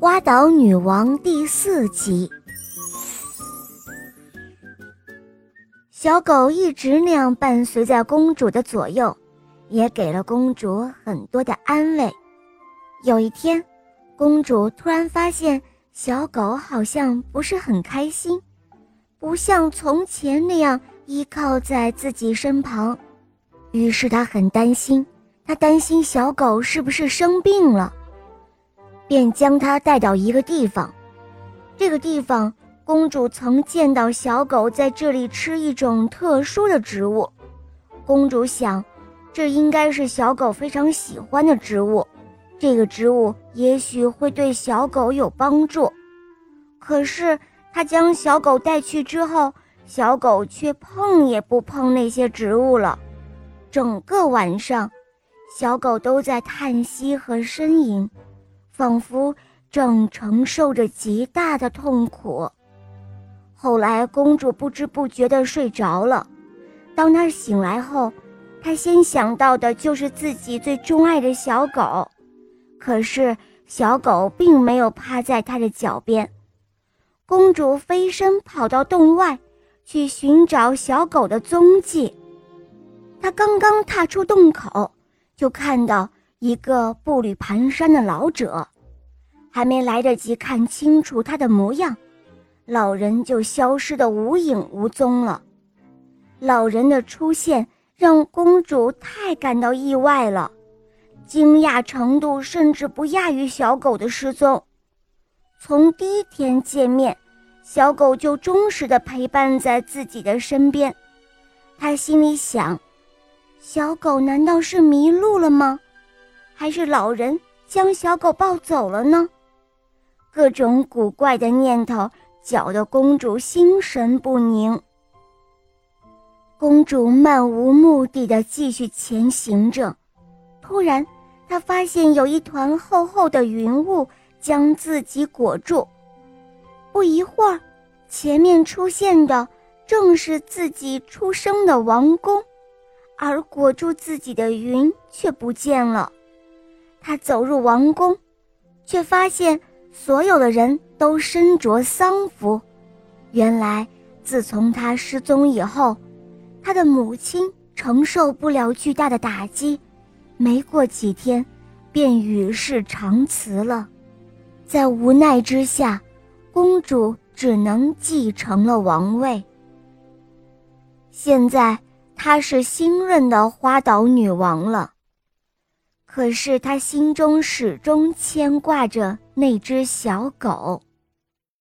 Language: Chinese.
花岛女王第四集，小狗一直那样伴随在公主的左右，也给了公主很多的安慰。有一天，公主突然发现小狗好像不是很开心，不像从前那样依靠在自己身旁，于是她很担心。她担心小狗是不是生病了，便将它带到一个地方。这个地方，公主曾见到小狗在这里吃一种特殊的植物。公主想，这应该是小狗非常喜欢的植物，这个植物也许会对小狗有帮助。可是，她将小狗带去之后，小狗却碰也不碰那些植物了，整个晚上。小狗都在叹息和呻吟，仿佛正承受着极大的痛苦。后来，公主不知不觉地睡着了。当她醒来后，她先想到的就是自己最钟爱的小狗。可是，小狗并没有趴在她的脚边。公主飞身跑到洞外，去寻找小狗的踪迹。她刚刚踏出洞口。就看到一个步履蹒跚的老者，还没来得及看清楚他的模样，老人就消失得无影无踪了。老人的出现让公主太感到意外了，惊讶程度甚至不亚于小狗的失踪。从第一天见面，小狗就忠实地陪伴在自己的身边，她心里想。小狗难道是迷路了吗？还是老人将小狗抱走了呢？各种古怪的念头搅得公主心神不宁。公主漫无目的的继续前行着，突然，她发现有一团厚厚的云雾将自己裹住。不一会儿，前面出现的正是自己出生的王宫。而裹住自己的云却不见了。他走入王宫，却发现所有的人都身着丧服。原来，自从他失踪以后，他的母亲承受不了巨大的打击，没过几天，便与世长辞了。在无奈之下，公主只能继承了王位。现在。她是新任的花岛女王了，可是他心中始终牵挂着那只小狗。